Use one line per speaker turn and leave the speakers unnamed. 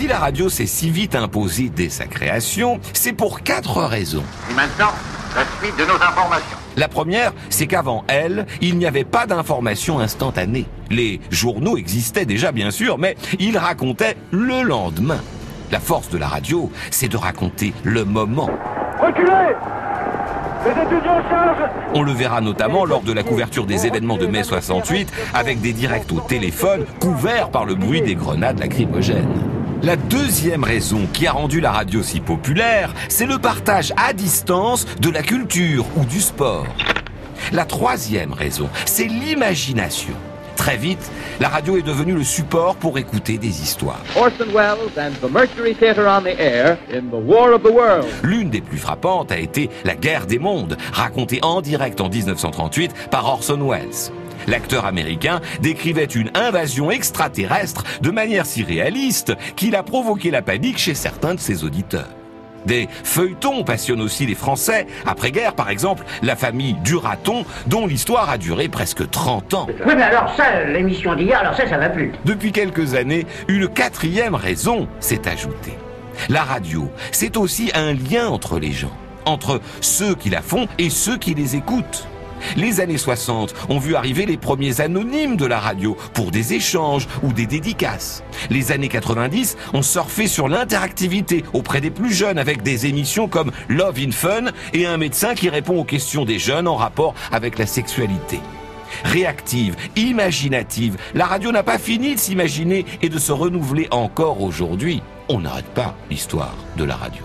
Si la radio s'est si vite imposée dès sa création, c'est pour quatre raisons.
Et maintenant, la suite de nos informations.
La première, c'est qu'avant elle, il n'y avait pas d'informations instantanées. Les journaux existaient déjà bien sûr, mais ils racontaient le lendemain. La force de la radio, c'est de raconter le moment.
Reculez Les étudiants chargent
On le verra notamment lors de la couverture des événements de mai 68 avec des directs au téléphone couverts par le bruit des grenades lacrymogènes. La deuxième raison qui a rendu la radio si populaire, c'est le partage à distance de la culture ou du sport. La troisième raison, c'est l'imagination. Très vite, la radio est devenue le support pour écouter des histoires.
Orson Welles and the Mercury Theatre on the air in The War of the Worlds.
L'une des plus frappantes a été La guerre des mondes, racontée en direct en 1938 par Orson Welles. L'acteur américain décrivait une invasion extraterrestre de manière si réaliste qu'il a provoqué la panique chez certains de ses auditeurs. Des feuilletons passionnent aussi les Français. Après-guerre, par exemple, la famille Duraton, dont l'histoire a duré presque 30 ans.
Oui, mais alors ça, l'émission d'hier, alors ça, ça va plus.
Depuis quelques années, une quatrième raison s'est ajoutée. La radio, c'est aussi un lien entre les gens, entre ceux qui la font et ceux qui les écoutent. Les années 60 ont vu arriver les premiers anonymes de la radio pour des échanges ou des dédicaces. Les années 90 ont surfé sur l'interactivité auprès des plus jeunes avec des émissions comme Love in Fun et un médecin qui répond aux questions des jeunes en rapport avec la sexualité. Réactive, imaginative, la radio n'a pas fini de s'imaginer et de se renouveler encore aujourd'hui. On n'arrête pas l'histoire de la radio.